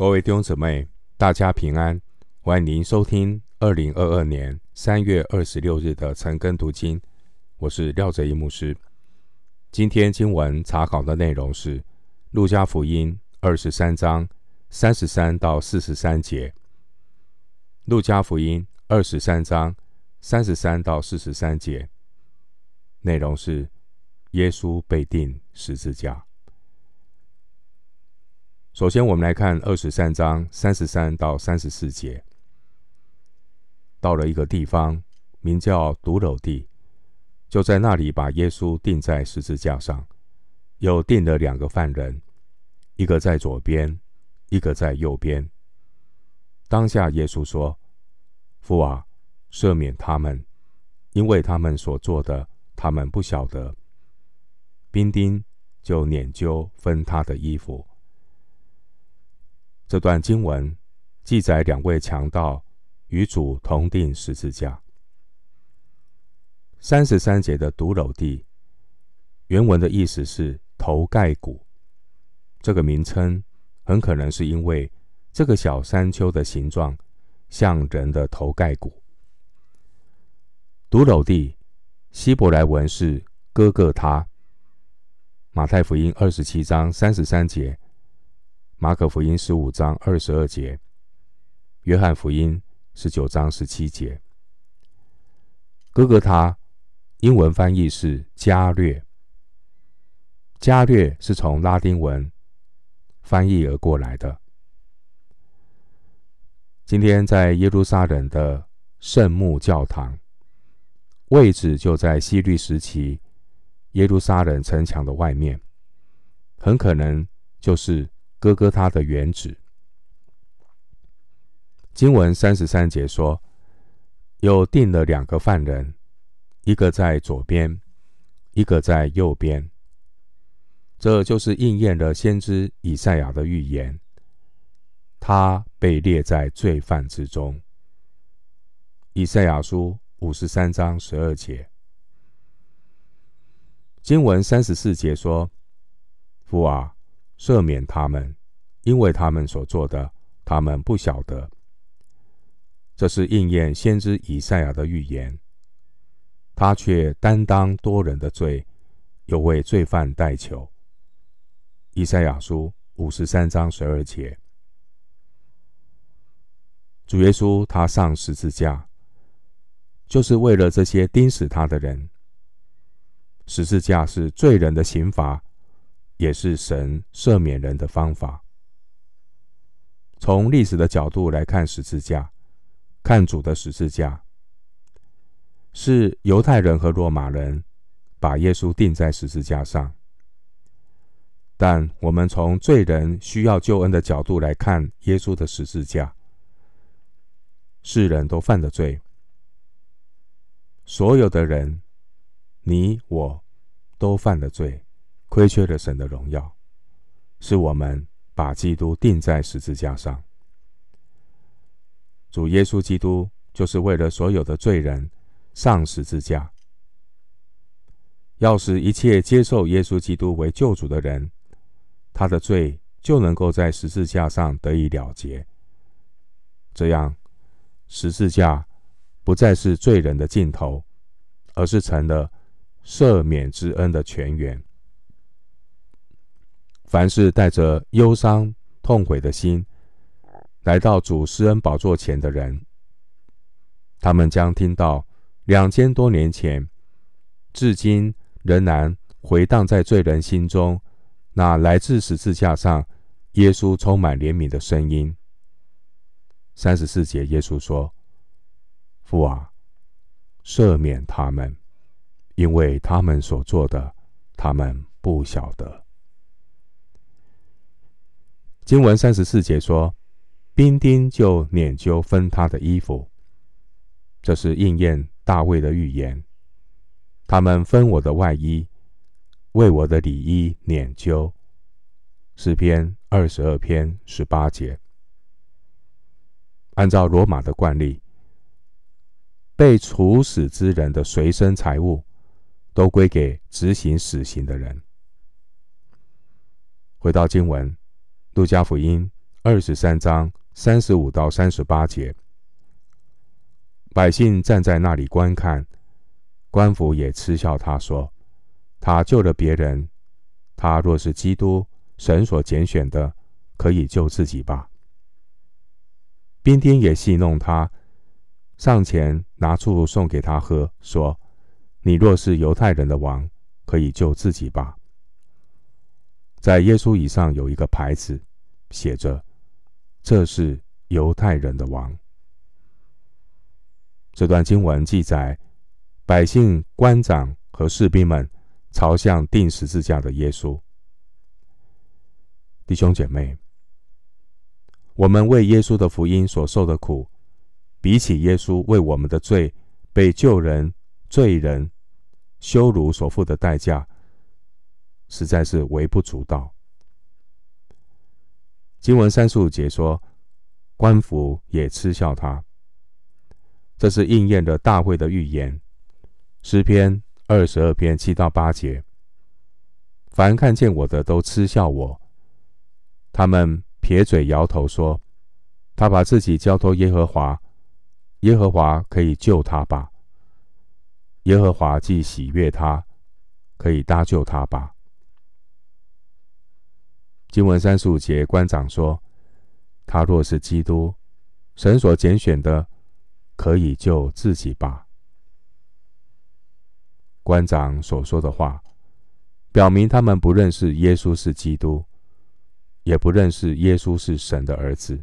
各位弟兄姊妹，大家平安！欢迎您收听二零二二年三月二十六日的晨更读经。我是廖哲一牧师。今天经文查考的内容是《路加福音》二十三章三十三到四十三节。《路加福音》二十三章三十三到四十三节内容是耶稣被钉十字架。首先，我们来看二十三章三十三到三十四节。到了一个地方，名叫髑髅地，就在那里把耶稣钉在十字架上，又钉了两个犯人，一个在左边，一个在右边。当下耶稣说：“父啊，赦免他们，因为他们所做的，他们不晓得。”兵丁就拈阄分他的衣服。这段经文记载两位强盗与主同钉十字架。三十三节的独楼地，原文的意思是头盖骨。这个名称很可能是因为这个小山丘的形状像人的头盖骨。独楼地，希伯来文是哥哥他。马太福音二十七章三十三节。马可福音十五章二十二节，约翰福音十九章十七节。哥哥他，英文翻译是加略。加略是从拉丁文翻译而过来的。今天在耶路撒冷的圣母教堂，位置就在希律时期耶路撒冷城墙的外面，很可能就是。哥哥他的原址。经文三十三节说，又定了两个犯人，一个在左边，一个在右边。这就是应验了先知以赛亚的预言，他被列在罪犯之中。以赛亚书五十三章十二节。经文三十四节说，父啊。赦免他们，因为他们所做的，他们不晓得。这是应验先知以赛亚的预言。他却担当多人的罪，又为罪犯代求。以赛亚书五十三章十二节。主耶稣他上十字架，就是为了这些钉死他的人。十字架是罪人的刑罚。也是神赦免人的方法。从历史的角度来看，十字架，看主的十字架，是犹太人和罗马人把耶稣钉在十字架上。但我们从罪人需要救恩的角度来看耶稣的十字架，世人都犯了罪，所有的人，你我都犯了罪。亏缺了神的荣耀，是我们把基督钉在十字架上。主耶稣基督就是为了所有的罪人上十字架，要使一切接受耶稣基督为救主的人，他的罪就能够在十字架上得以了结。这样，十字架不再是罪人的尽头，而是成了赦免之恩的泉源。凡是带着忧伤痛悔的心来到主施恩宝座前的人，他们将听到两千多年前至今仍然回荡在罪人心中那来自十字架上耶稣充满怜悯的声音。三十四节，耶稣说：“父啊，赦免他们，因为他们所做的，他们不晓得。”经文三十四节说：“兵丁就捻揪分他的衣服。”这是应验大卫的预言。他们分我的外衣，为我的里衣捻揪。诗篇二十二篇十八节。按照罗马的惯例，被处死之人的随身财物，都归给执行死刑的人。回到经文。路加福音二十三章三十五到三十八节。百姓站在那里观看，官府也嗤笑他说：“他救了别人，他若是基督，神所拣选的，可以救自己吧。”兵丁也戏弄他，上前拿醋送给他喝，说：“你若是犹太人的王，可以救自己吧。”在耶稣椅上有一个牌子，写着：“这是犹太人的王。”这段经文记载，百姓、官长和士兵们朝向钉十字架的耶稣。弟兄姐妹，我们为耶稣的福音所受的苦，比起耶稣为我们的罪被救人、罪人羞辱所付的代价，实在是微不足道。经文三十五节说，官府也嗤笑他。这是应验了大卫的预言，诗篇二十二篇七到八节。凡看见我的都嗤笑我，他们撇嘴摇头说：“他把自己交托耶和华，耶和华可以救他吧？耶和华既喜悦他，可以搭救他吧？”经文三十五节，官长说：“他若是基督，神所拣选的。”可以救自己吧。官长所说的话，表明他们不认识耶稣是基督，也不认识耶稣是神的儿子。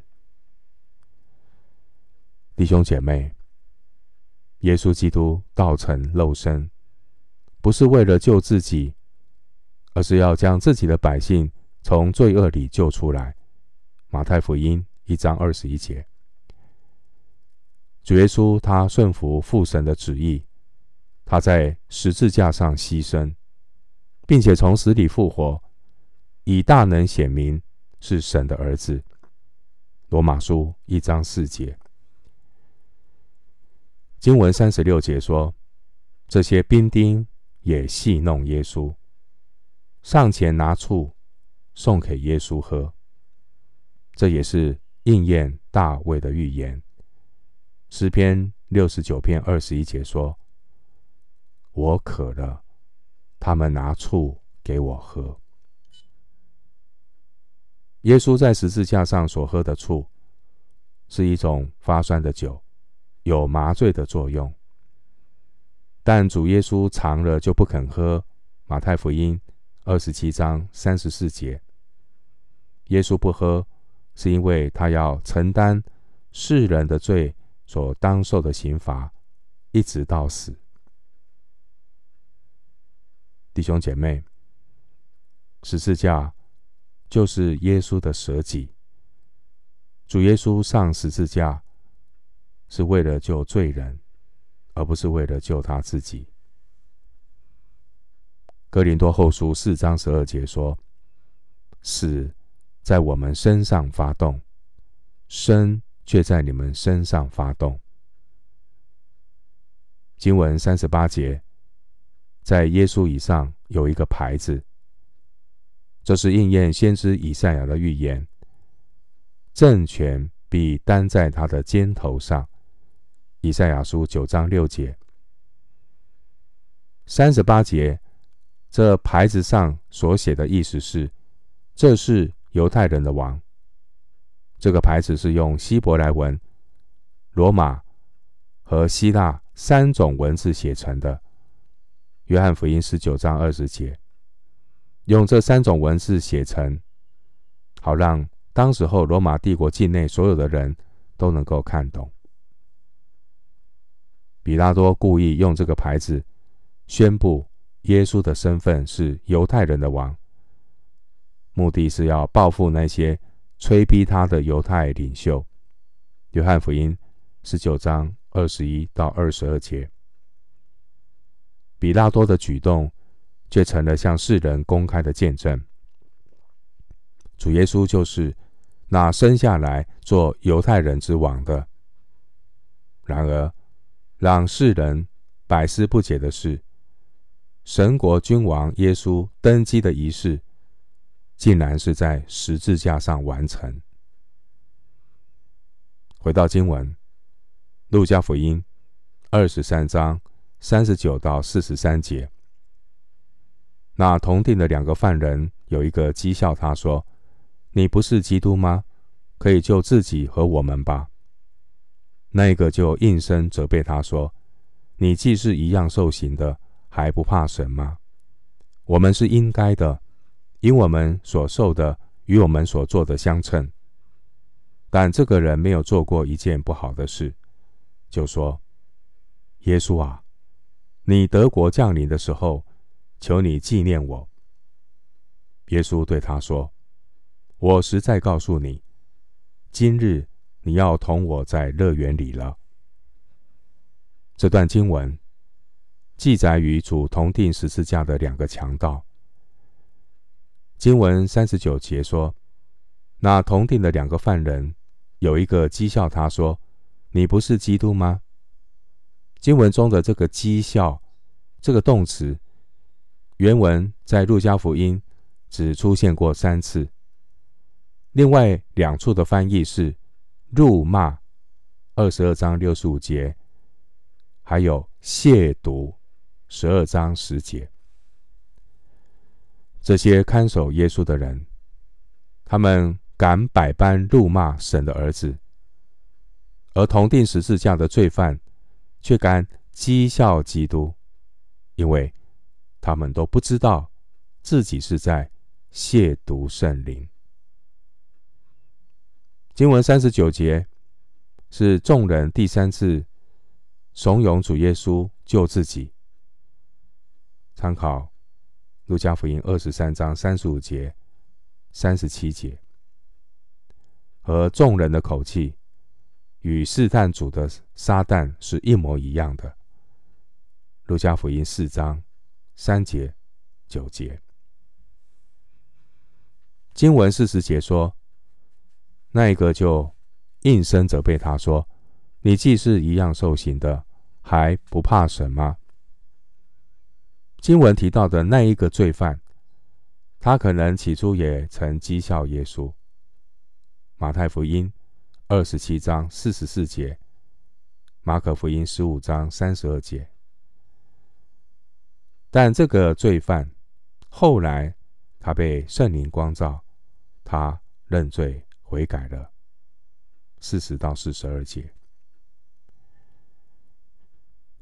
弟兄姐妹，耶稣基督道成肉身，不是为了救自己，而是要将自己的百姓从罪恶里救出来。马太福音一章二十一节。主耶稣，他顺服父神的旨意，他在十字架上牺牲，并且从死里复活，以大能显明是神的儿子。罗马书一章四节，经文三十六节说，这些兵丁也戏弄耶稣，上前拿醋送给耶稣喝。这也是应验大卫的预言。诗篇六十九篇二十一节说：“我渴了，他们拿醋给我喝。”耶稣在十字架上所喝的醋，是一种发酸的酒，有麻醉的作用。但主耶稣尝了就不肯喝。马太福音二十七章三十四节，耶稣不喝，是因为他要承担世人的罪。所当受的刑罚，一直到死。弟兄姐妹，十字架就是耶稣的舍己。主耶稣上十字架是为了救罪人，而不是为了救他自己。哥林多后书四章十二节说：“死在我们身上发动，生。”却在你们身上发动。经文三十八节，在耶稣以上有一个牌子，这是应验先知以赛亚的预言。政权必担在他的肩头上。以赛亚书九章六节。三十八节，这牌子上所写的意思是：这是犹太人的王。这个牌子是用希伯来文、罗马和希腊三种文字写成的。约翰福音十九章二十节，用这三种文字写成，好让当时候罗马帝国境内所有的人都能够看懂。比拉多故意用这个牌子宣布耶稣的身份是犹太人的王，目的是要报复那些。催逼他的犹太领袖，约翰福音十九章二十一到二十二节，比拉多的举动却成了向世人公开的见证。主耶稣就是那生下来做犹太人之王的。然而，让世人百思不解的是，神国君王耶稣登基的仪式。竟然是在十字架上完成，回到经文，《路加福音》二十三章三十九到四十三节。那同定的两个犯人有一个讥笑他说：“你不是基督吗？可以救自己和我们吧。”那个就应声责备他说：“你既是一样受刑的，还不怕神吗？我们是应该的，因我们所受的与我们所做的相称。但这个人没有做过一件不好的事，就说：耶稣啊，你得国降临的时候，求你纪念我。耶稣对他说：我实在告诉你，今日。”你要同我在乐园里了。这段经文记载于主同钉十字架的两个强盗。经文三十九节说，那同定的两个犯人有一个讥笑他说：“你不是基督吗？”经文中的这个讥笑这个动词，原文在路加福音只出现过三次，另外两处的翻译是。辱骂，二十二章六十五节，还有亵渎，十二章十节。这些看守耶稣的人，他们敢百般辱骂神的儿子，而同钉十字架的罪犯却敢讥笑基督，因为他们都不知道自己是在亵渎圣灵。经文三十九节是众人第三次怂恿主耶稣救自己。参考路加福音二十三章三十五节、三十七节，和众人的口气与试探主的撒旦是一模一样的。路加福音四章三节、九节，经文四十节说。那一个就应声责备他说：“你既是一样受刑的，还不怕神吗？”经文提到的那一个罪犯，他可能起初也曾讥笑耶稣。马太福音二十七章四十四节，马可福音十五章三十二节。但这个罪犯后来他被圣灵光照，他认罪。悔改了，四十到四十二节。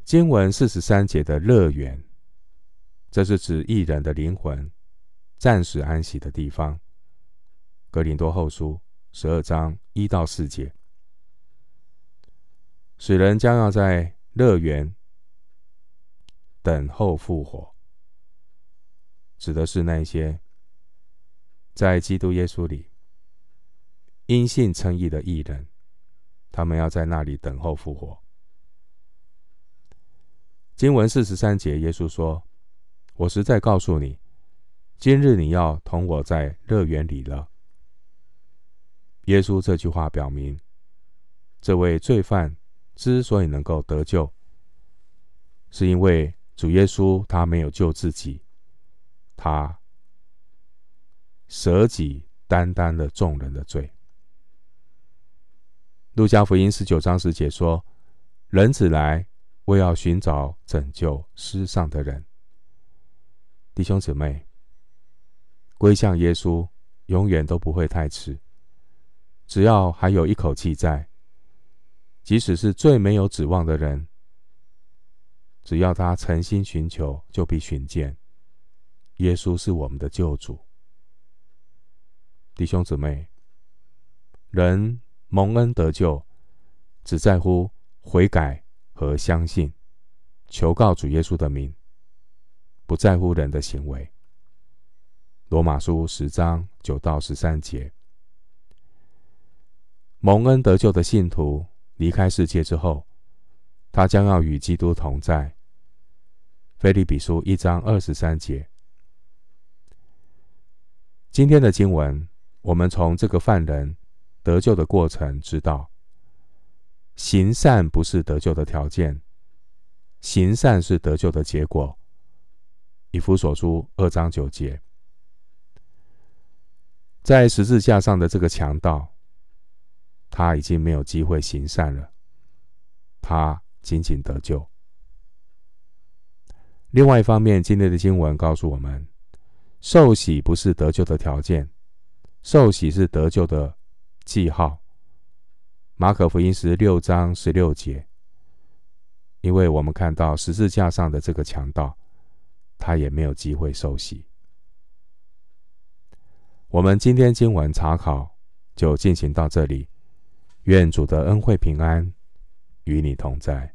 经文四十三节的乐园，这是指义人的灵魂暂时安息的地方。格林多后书十二章一到四节，使人将要在乐园等候复活，指的是那些在基督耶稣里。因信称义的义人，他们要在那里等候复活。经文四十三节，耶稣说：“我实在告诉你，今日你要同我在乐园里了。”耶稣这句话表明，这位罪犯之所以能够得救，是因为主耶稣他没有救自己，他舍己担当了众人的罪。路加福音十九章十节说：“人子来，为要寻找拯救失丧的人。”弟兄姊妹，归向耶稣永远都不会太迟。只要还有一口气在，即使是最没有指望的人，只要他诚心寻求，就必寻见。耶稣是我们的救主。弟兄姊妹，人。蒙恩得救，只在乎悔改和相信，求告主耶稣的名，不在乎人的行为。罗马书十章九到十三节。蒙恩得救的信徒离开世界之后，他将要与基督同在。腓利比书一章二十三节。今天的经文，我们从这个犯人。得救的过程，知道行善不是得救的条件，行善是得救的结果。以弗所书二章九节，在十字架上的这个强盗，他已经没有机会行善了，他仅仅得救。另外一方面，今天的经文告诉我们，受洗不是得救的条件，受洗是得救的记号。马可福音十六章十六节，因为我们看到十字架上的这个强盗，他也没有机会受洗。我们今天经文查考就进行到这里，愿主的恩惠平安与你同在。